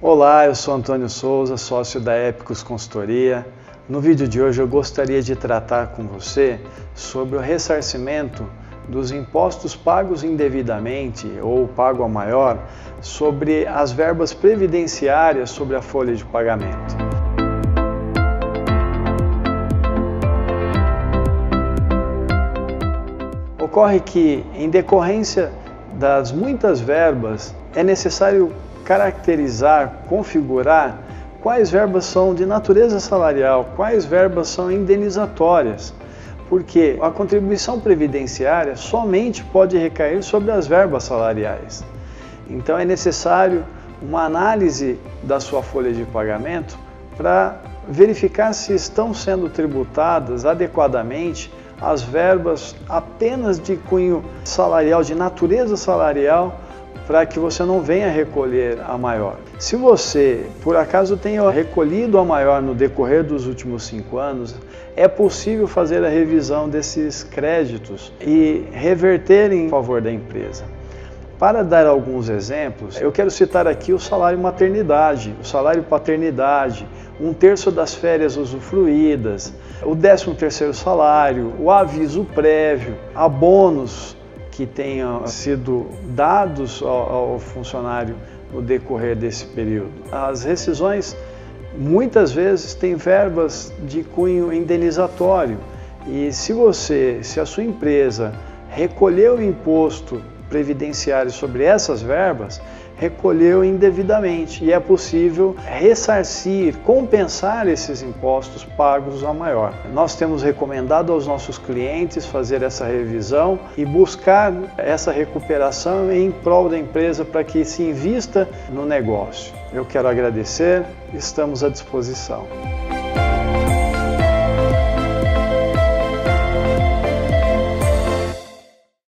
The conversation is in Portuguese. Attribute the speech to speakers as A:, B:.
A: Olá, eu sou Antônio Souza, sócio da Épicos Consultoria. No vídeo de hoje eu gostaria de tratar com você sobre o ressarcimento dos impostos pagos indevidamente ou pago a maior sobre as verbas previdenciárias sobre a folha de pagamento. Ocorre que, em decorrência das muitas verbas, é necessário caracterizar, configurar quais verbas são de natureza salarial, quais verbas são indenizatórias, porque a contribuição previdenciária somente pode recair sobre as verbas salariais. Então é necessário uma análise da sua folha de pagamento para verificar se estão sendo tributadas adequadamente as verbas apenas de cunho salarial, de natureza salarial, para que você não venha recolher a maior. Se você, por acaso, tenha recolhido a maior no decorrer dos últimos cinco anos, é possível fazer a revisão desses créditos e reverter em favor da empresa. Para dar alguns exemplos, eu quero citar aqui o salário maternidade, o salário paternidade, um terço das férias usufruídas, o décimo terceiro salário, o aviso prévio, abonos que tenham sido dados ao, funcionário no decorrer desse período. As rescisões muitas vezes têm verbas de cunho indenizatório e se você, se a sua empresa recolheu o imposto previdenciário sobre essas verbas, recolheu indevidamente e é possível ressarcir, compensar esses impostos pagos a maior. Nós temos recomendado aos nossos clientes fazer essa revisão e buscar essa recuperação em prol da empresa para que se invista no negócio. Eu quero agradecer, estamos à disposição.